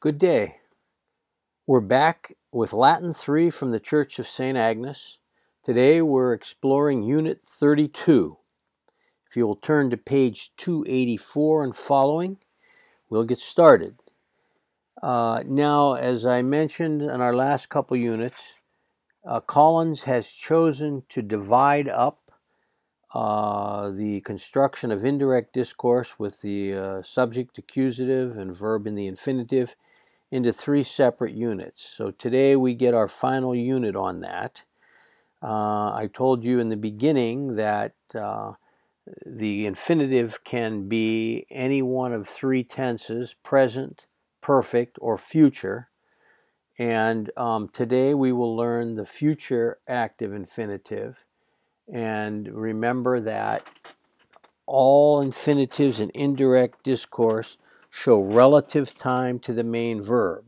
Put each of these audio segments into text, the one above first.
Good day. We're back with Latin 3 from the Church of St. Agnes. Today we're exploring Unit 32. If you will turn to page 284 and following, we'll get started. Uh, now, as I mentioned in our last couple units, uh, Collins has chosen to divide up uh, the construction of indirect discourse with the uh, subject, accusative, and verb in the infinitive into three separate units. So today we get our final unit on that. Uh, I told you in the beginning that uh, the infinitive can be any one of three tenses present, perfect, or future. And um, today we will learn the future active infinitive. And remember that all infinitives in indirect discourse show relative time to the main verb.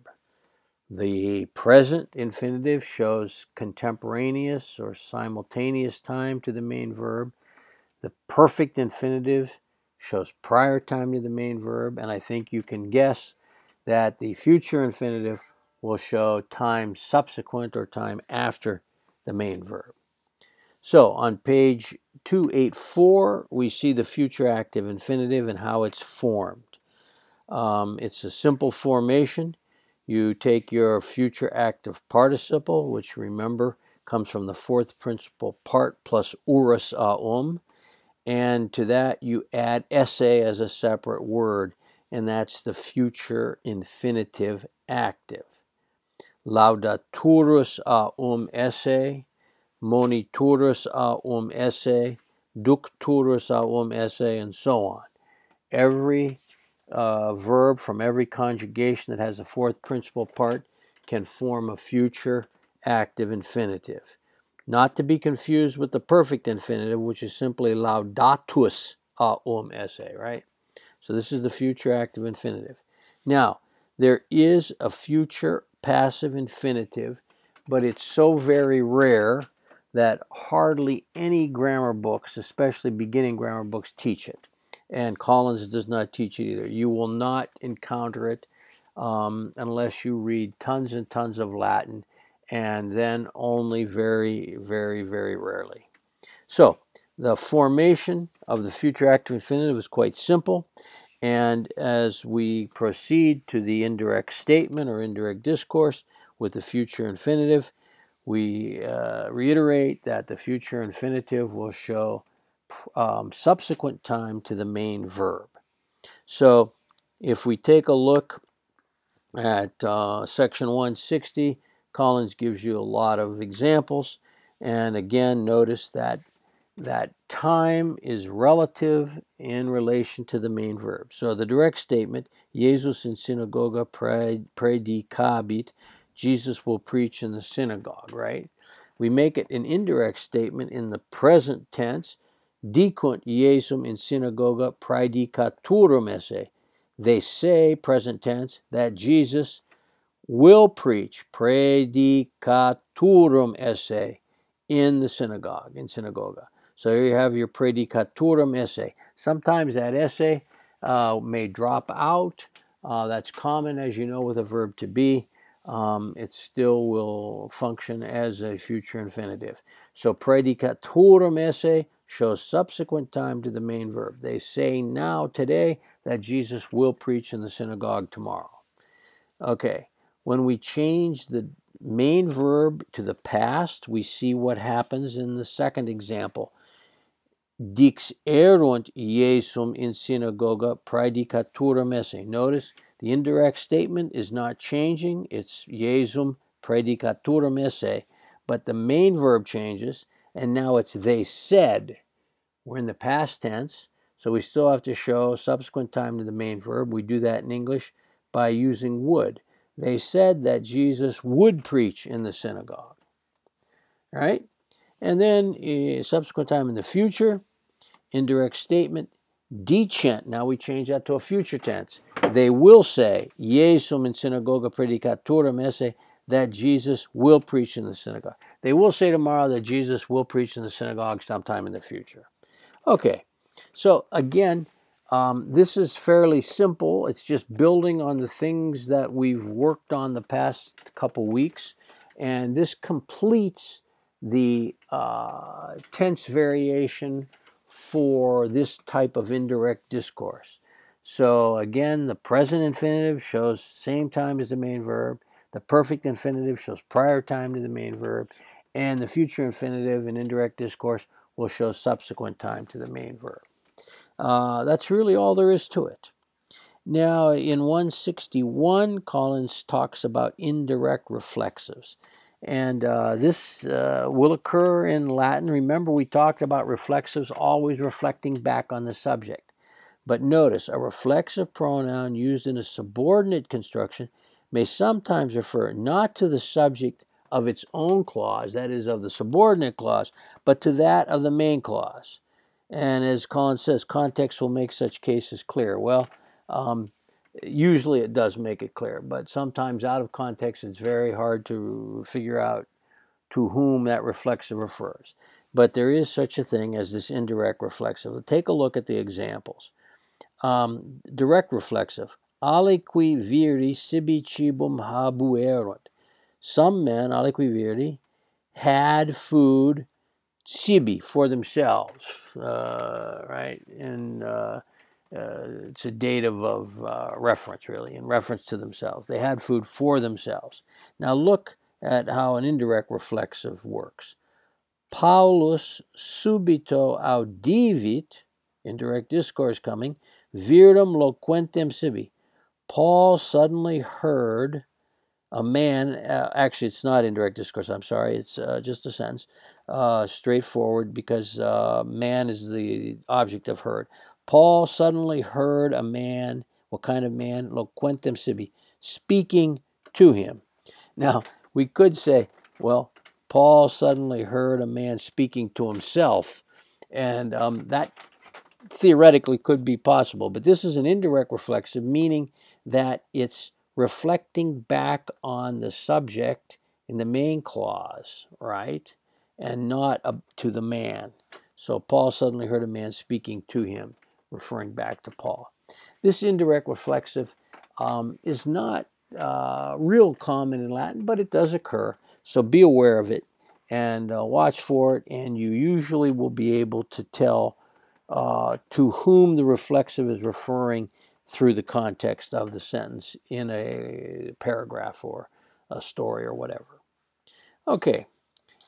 The present infinitive shows contemporaneous or simultaneous time to the main verb. The perfect infinitive shows prior time to the main verb. And I think you can guess that the future infinitive will show time subsequent or time after the main verb. So on page 284, we see the future active infinitive and how it's formed. Um, it's a simple formation. You take your future active participle, which remember comes from the fourth principle part plus urus aum, and to that you add esse as a separate word, and that's the future infinitive active. Laudaturus aum esse, moniturus aum esse, ducturus aum esse, and so on. Every uh, verb from every conjugation that has a fourth principal part can form a future active infinitive. Not to be confused with the perfect infinitive, which is simply laudatus aum esse, right? So this is the future active infinitive. Now, there is a future passive infinitive, but it's so very rare that hardly any grammar books, especially beginning grammar books, teach it and Collins does not teach it either. You will not encounter it um, unless you read tons and tons of Latin, and then only very, very, very rarely. So, the formation of the future active infinitive is quite simple. And as we proceed to the indirect statement or indirect discourse with the future infinitive, we uh, reiterate that the future infinitive will show um, subsequent time to the main verb. So if we take a look at uh, section 160, Collins gives you a lot of examples. And again, notice that that time is relative in relation to the main verb. So the direct statement, Jesus in synagoga predicabit, Jesus will preach in the synagogue, right? We make it an indirect statement in the present tense, dicunt Iesum in synagoga praedicaturum esse. They say, present tense, that Jesus will preach predicaturum esse in the synagogue, in synagoga. So you have your predicaturum esse. Sometimes that esse uh, may drop out. Uh, that's common, as you know, with a verb to be. Um, it still will function as a future infinitive. So predicaturum esse shows subsequent time to the main verb. They say now, today, that Jesus will preach in the synagogue tomorrow. Okay, when we change the main verb to the past, we see what happens in the second example. Dix erunt Iesum in synagoga praedicaturam esse. Notice the indirect statement is not changing, it's Iesum praedicaturam esse, but the main verb changes and now it's they said. We're in the past tense, so we still have to show subsequent time to the main verb. We do that in English by using would. They said that Jesus would preach in the synagogue. Right? And then uh, subsequent time in the future, indirect statement, dicent. Now we change that to a future tense. They will say, Iesum in synagoga predicaturam esse, that Jesus will preach in the synagogue. They will say tomorrow that Jesus will preach in the synagogue sometime in the future. Okay, so again, Um, this is fairly simple. It's just building on the things that we've worked on the past couple weeks. And this completes the uh, tense variation for this type of indirect discourse. So again, the present infinitive shows same time as the main verb. The perfect infinitive shows prior time to the main verb. And the future infinitive in indirect discourse will show subsequent time to the main verb. Uh, that's really all there is to it. Now, in 161, Collins talks about indirect reflexives. And uh, this uh, will occur in Latin. Remember, we talked about reflexives always reflecting back on the subject. But notice, a reflexive pronoun used in a subordinate construction may sometimes refer not to the subject of its own clause, that is, of the subordinate clause, but to that of the main clause. And as Collins says, context will make such cases clear. Well, um, usually it does make it clear, but sometimes out of context it's very hard to figure out to whom that reflexive refers. But there is such a thing as this indirect reflexive. Take a look at the examples. Um, direct reflexive. Aliqui viri sibi cibum habuerunt. Some men, viri, had food Sibi for themselves, uh, right? And uh, uh, it's a dative of uh, reference, really, in reference to themselves. They had food for themselves. Now look at how an indirect reflexive works. Paulus subito audivit, indirect discourse coming, virum loquentem sibi. Paul suddenly heard a man, uh, actually, it's not indirect discourse, I'm sorry, it's uh, just a sentence, uh, straightforward because uh, man is the object of heard. Paul suddenly heard a man, what kind of man? Loquentem sibi, speaking to him. Now, we could say, well, Paul suddenly heard a man speaking to himself, and um, that theoretically could be possible, but this is an indirect reflexive, meaning that it's reflecting back on the subject in the main clause, right? And not up to the man. So Paul suddenly heard a man speaking to him, referring back to Paul. This indirect reflexive um, is not uh, real common in Latin, but it does occur. So be aware of it and uh, watch for it, and you usually will be able to tell uh, to whom the reflexive is referring through the context of the sentence in a paragraph or a story or whatever. Okay,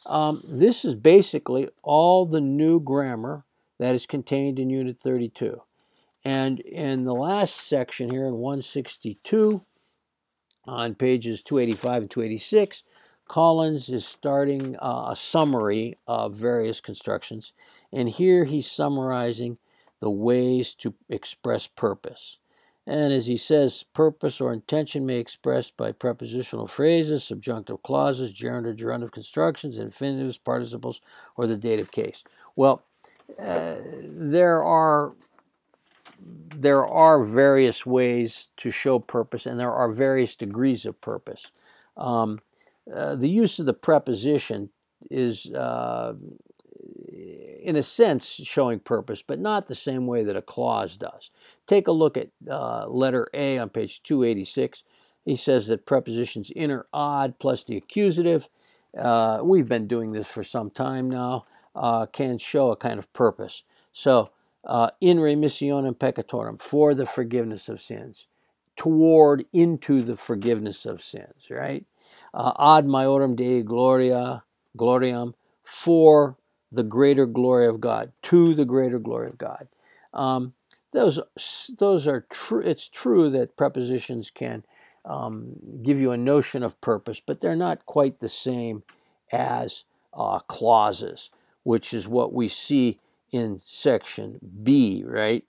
um, this is basically all the new grammar that is contained in Unit 32. And in the last section here in 162, on pages 285 and 286, Collins is starting uh, a summary of various constructions. And here he's summarizing the ways to express purpose. And as he says, purpose or intention may be expressed by prepositional phrases, subjunctive clauses, gerund or gerundive constructions, infinitives, participles, or the dative case. Well, uh, there are there are various ways to show purpose, and there are various degrees of purpose. Um, uh, the use of the preposition is uh, in a sense, showing purpose, but not the same way that a clause does. Take a look at uh, letter A on page 286. He says that prepositions in or ad plus the accusative, uh, we've been doing this for some time now, uh, can show a kind of purpose. So, uh, in remissionem peccatorum, for the forgiveness of sins, toward, into the forgiveness of sins, right? Uh, ad maiorem Dei gloria, gloriam, for the greater glory of God, to the greater glory of God. Um, those, those are true. It's true that prepositions can um, give you a notion of purpose, but they're not quite the same as uh, clauses, which is what we see in section B, right?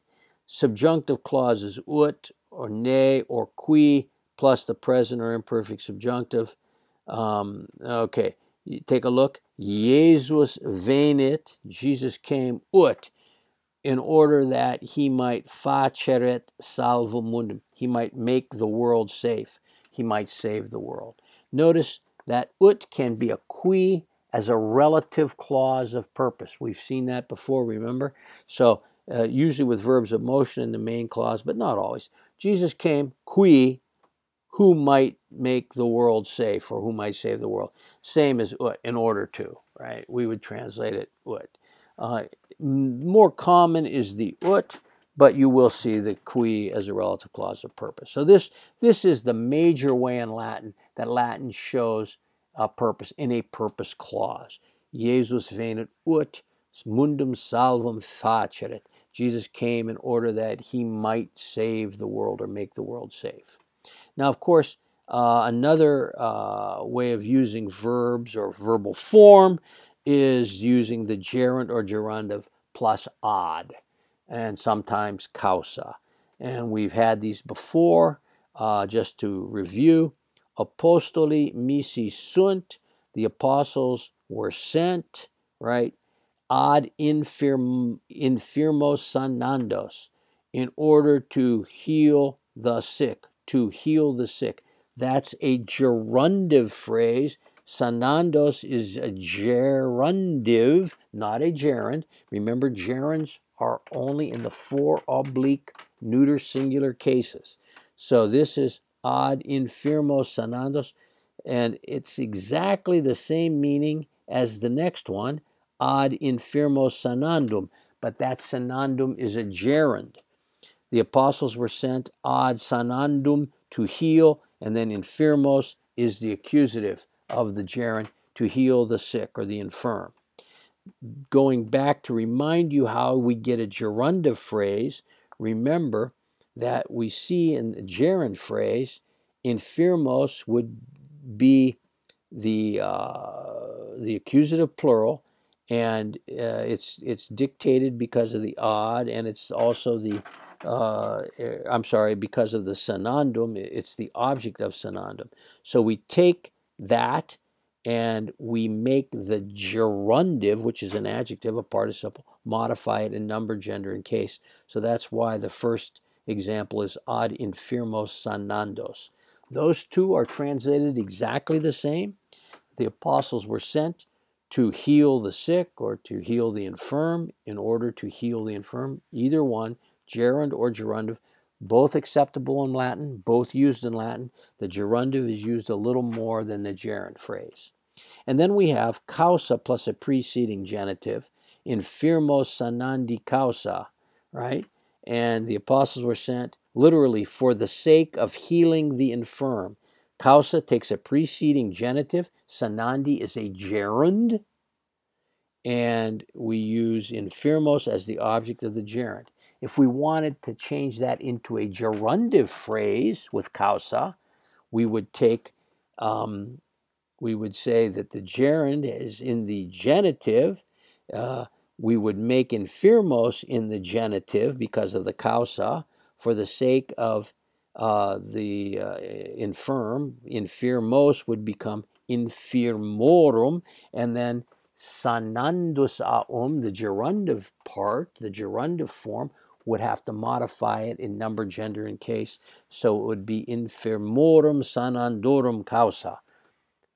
Subjunctive clauses ut or ne or qui plus the present or imperfect subjunctive. Um, okay, you take a look. Jesus venit, Jesus came ut, in order that he might faceret salvum mundum, he might make the world safe, he might save the world. Notice that ut can be a qui as a relative clause of purpose. We've seen that before, remember? So uh, usually with verbs of motion in the main clause, but not always. Jesus came, qui, who might make the world safe or who might save the world. Same as ut, in order to, right? We would translate it ut. Uh, more common is the ut, but you will see the qui as a relative clause of purpose. So this, this is the major way in Latin that Latin shows a purpose in a purpose clause. Jesus venit ut mundum salvum faceret. Jesus came in order that he might save the world or make the world safe. Now, of course, uh, another uh, way of using verbs or verbal form is using the gerund or gerundive plus ad and sometimes causa. And we've had these before. Uh, just to review, apostoli missi sunt, the apostles were sent, right? Ad infirm, infirmos sanandos, in order to heal the sick, to heal the sick. That's a gerundive phrase. Sanandos is a gerundive, not a gerund. Remember, gerunds are only in the four oblique neuter singular cases. So this is ad infirmos sanandos, and it's exactly the same meaning as the next one, ad infirmos sanandum, but that sanandum is a gerund. The apostles were sent ad sanandum to heal, and then infirmos is the accusative of the gerund to heal the sick or the infirm. Going back to remind you how we get a gerundive phrase, remember that we see in the gerund phrase, infirmos would be the uh, the accusative plural, and uh, it's it's dictated because of the ad, and it's also the uh, I'm sorry because of the sanandum. It's the object of sanandum. So we take that and we make the gerundive, which is an adjective, a participle, modify it in number, gender, and case. So that's why the first example is ad infirmos sanandos. Those two are translated exactly the same. The apostles were sent to heal the sick or to heal the infirm in order to heal the infirm. Either one, gerund or gerundive, both acceptable in Latin, both used in Latin. The gerundive is used a little more than the gerund phrase. And then we have causa plus a preceding genitive, infirmo sanandi causa, right? And the apostles were sent literally for the sake of healing the infirm. Causa takes a preceding genitive, sanandi is a gerund, and we use infirmos as the object of the gerund. If we wanted to change that into a gerundive phrase with causa, we would take um, we would say that the gerund is in the genitive. Uh, we would make infirmos in the genitive because of the causa for the sake of uh, the uh, infirm. Infirmos would become infirmorum, and then sanandus aum, the gerundive part, the gerundive form, would have to modify it in number, gender, and case. So it would be infirmorum sanandorum causa.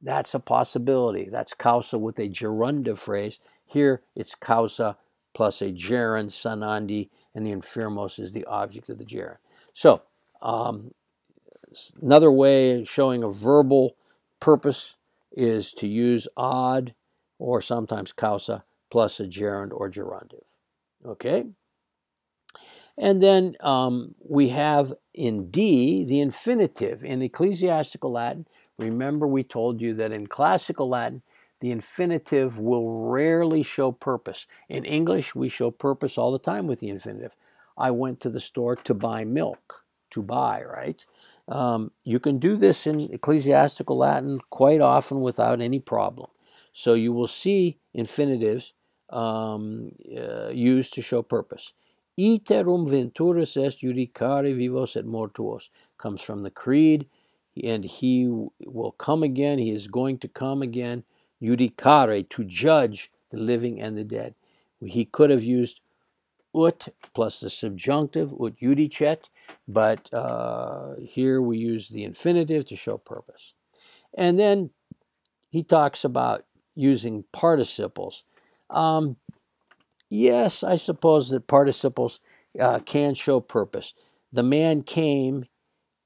That's a possibility. That's causa with a gerundive phrase. Here it's causa plus a gerund, sanandi, and the infirmos is the object of the gerund. So, um, another way of showing a verbal purpose is to use ad or sometimes causa plus a gerund or gerundive. Okay? And then um, we have in D the infinitive. In ecclesiastical Latin, Remember, we told you that in classical Latin, the infinitive will rarely show purpose. In English, we show purpose all the time with the infinitive. I went to the store to buy milk, to buy, right? Um, you can do this in ecclesiastical Latin quite often without any problem. So you will see infinitives um, uh, used to show purpose. Iterum venturus est judicare vivos et mortuos comes from the Creed and he will come again. He is going to come again, judicare, to judge the living and the dead. He could have used ut plus the subjunctive, ut judicet, but uh, here we use the infinitive to show purpose. And then he talks about using participles. Um, yes, I suppose that participles uh, can show purpose. The man came,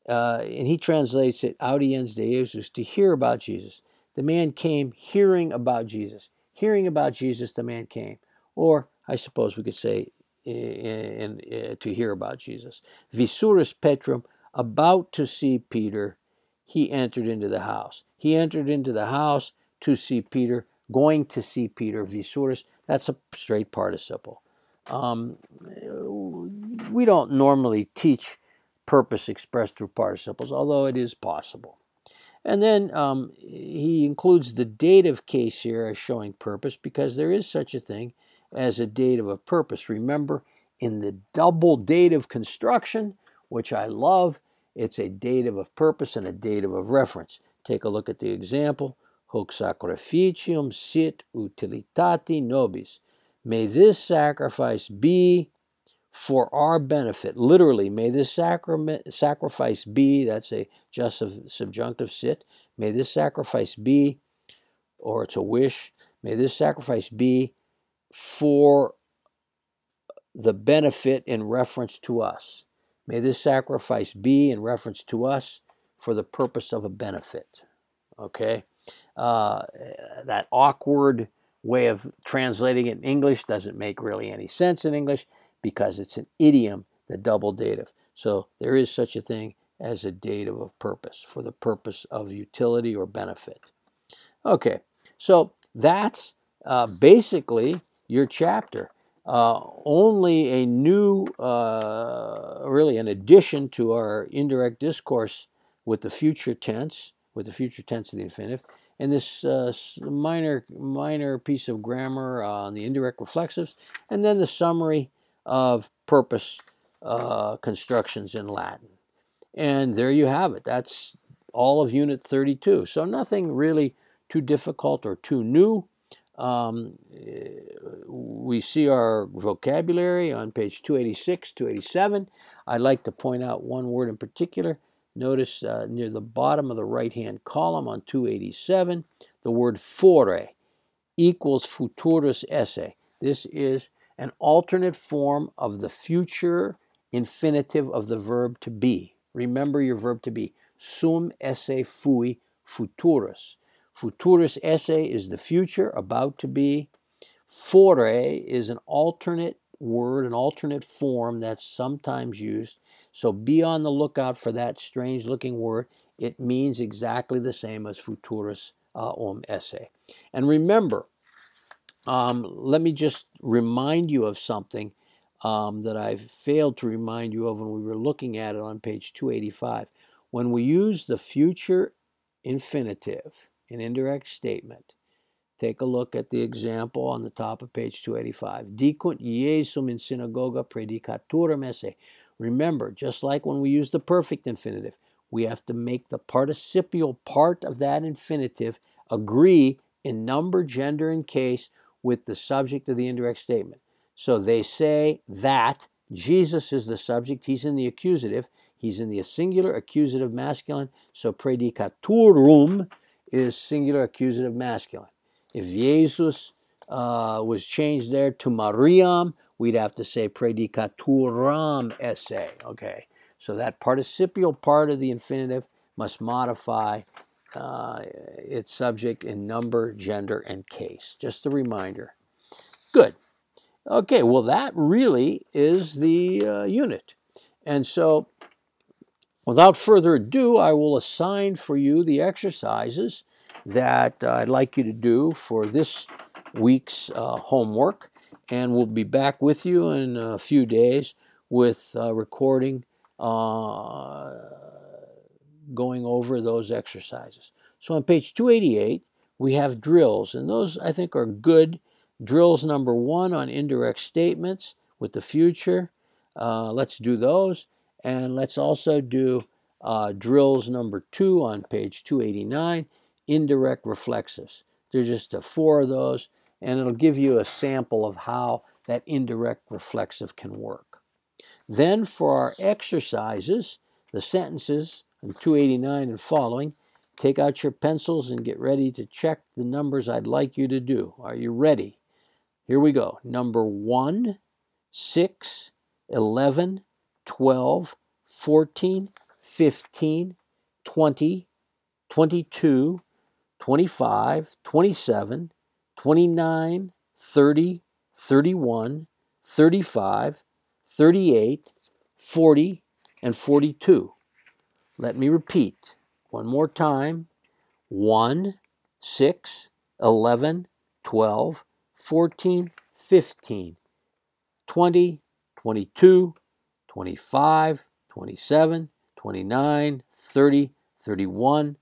uh, and he translates it audiens de Jesus, to hear about Jesus. The man came hearing about Jesus. Hearing about Jesus, the man came. Or I suppose we could say in, in, in, to hear about Jesus. Visuris Petrum, about to see Peter, he entered into the house. He entered into the house to see Peter, going to see Peter. Visuris, that's a straight participle. Um, we don't normally teach purpose expressed through participles, although it is possible. And then um, he includes the dative case here as showing purpose because there is such a thing as a dative of purpose. Remember, in the double dative construction, which I love, it's a dative of purpose and a dative of reference. Take a look at the example. Hoc sacrificium sit utilitati nobis. May this sacrifice be for our benefit. Literally, may this sacrament, sacrifice be, that's a just subjunctive sit, may this sacrifice be, or it's a wish, may this sacrifice be for the benefit in reference to us. May this sacrifice be in reference to us for the purpose of a benefit. Okay? Uh, that awkward way of translating it in English doesn't make really any sense in English because it's an idiom, the double dative. So there is such a thing as a dative of purpose for the purpose of utility or benefit. Okay, so that's uh, basically your chapter. Uh, only a new, uh, really an addition to our indirect discourse with the future tense, with the future tense of the infinitive, and this uh, minor minor piece of grammar on the indirect reflexives, and then the summary of purpose uh, constructions in Latin. And there you have it. That's all of Unit 32. So nothing really too difficult or too new. Um, we see our vocabulary on page 286, 287. I'd like to point out one word in particular. Notice uh, near the bottom of the right hand column on 287, the word fore equals futurus esse. This is an alternate form of the future infinitive of the verb to be. Remember your verb to be. Sum esse fui futurus. Futurus esse is the future, about to be. Fore is an alternate word, an alternate form that's sometimes used. So be on the lookout for that strange looking word. It means exactly the same as futurus uh, om esse. And remember, um, let me just remind you of something um, that I failed to remind you of when we were looking at it on page 285. When we use the future infinitive in indirect statement, take a look at the example on the top of page 285. Dicunt Iesum in synagoga predicaturum esse. Remember, just like when we use the perfect infinitive, we have to make the participial part of that infinitive agree in number, gender, and case with the subject of the indirect statement. So they say that Jesus is the subject, he's in the accusative, he's in the singular accusative masculine, so predicaturum is singular accusative masculine. If Jesus uh, was changed there to Mariam, we'd have to say predicaturam esse. Okay, so that participial part of the infinitive must modify uh, its subject in number, gender, and case. Just a reminder. Good. Okay, well, that really is the uh, unit. And so, without further ado, I will assign for you the exercises that uh, I'd like you to do for this week's uh, homework. And we'll be back with you in a few days with uh, recording uh, going over those exercises. So on page 288, we have drills, and those I think are good. Drills number one on indirect statements with the future. Uh, let's do those. And let's also do uh, drills number two on page 289, indirect reflexives. There's just the four of those, and it'll give you a sample of how that indirect reflexive can work. Then for our exercises, the sentences on 289 and following, take out your pencils and get ready to check the numbers I'd like you to do. Are you ready? Here we go. Number 1, 6, 11, 12, 14, 15, 20, 22, 25, 27, 29, 30, 31, 35, 38, 40, and 42. Let me repeat one more time 1, 6, 11, 12, 14, 15, 20, 22, 25, 27, 29, 30, 31,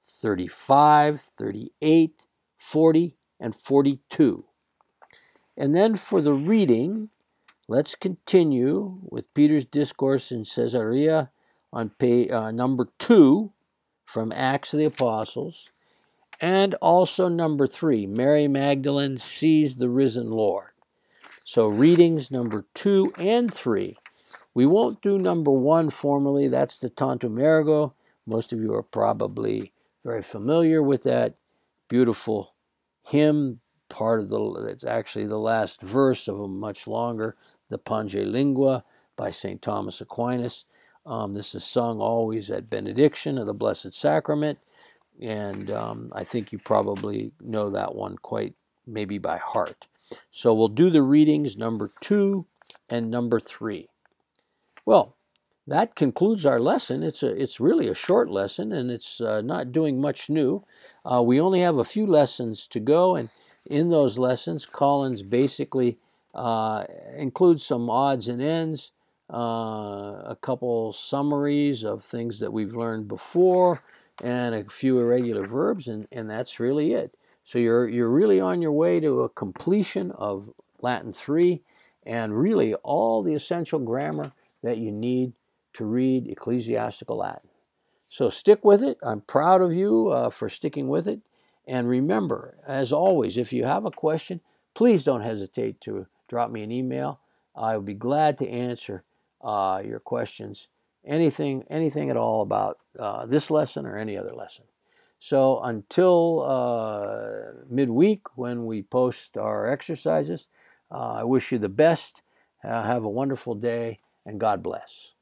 35, 38, 40, and 42. And then for the reading, let's continue with Peter's discourse in Caesarea on page, uh, number 2 from Acts of the Apostles, and also number 3, Mary Magdalene sees the risen Lord. So readings number 2 and 3. We won't do number 1 formally, that's the Tantum Ergo. Most of you are probably very familiar with that beautiful hymn, part of the, it's actually the last verse of a much longer, the Pange Lingua by St. Thomas Aquinas. Um, this is sung always at benediction of the Blessed Sacrament, and um, I think you probably know that one quite maybe by heart. So we'll do the readings number two and number three. Well, that concludes our lesson. It's a, it's really a short lesson, and it's uh, not doing much new. Uh, we only have a few lessons to go, and in those lessons, Collins basically uh, includes some odds and ends, uh, a couple summaries of things that we've learned before, and a few irregular verbs, and, and that's really it. So you're you're really on your way to a completion of Latin 3 and really all the essential grammar that you need to read ecclesiastical Latin. So stick with it. I'm proud of you uh, for sticking with it. And remember, as always, if you have a question, please don't hesitate to drop me an email. I will be glad to answer uh, your questions, anything, anything at all about uh, this lesson or any other lesson. So until uh, midweek when we post our exercises, uh, I wish you the best. have a wonderful day and God bless.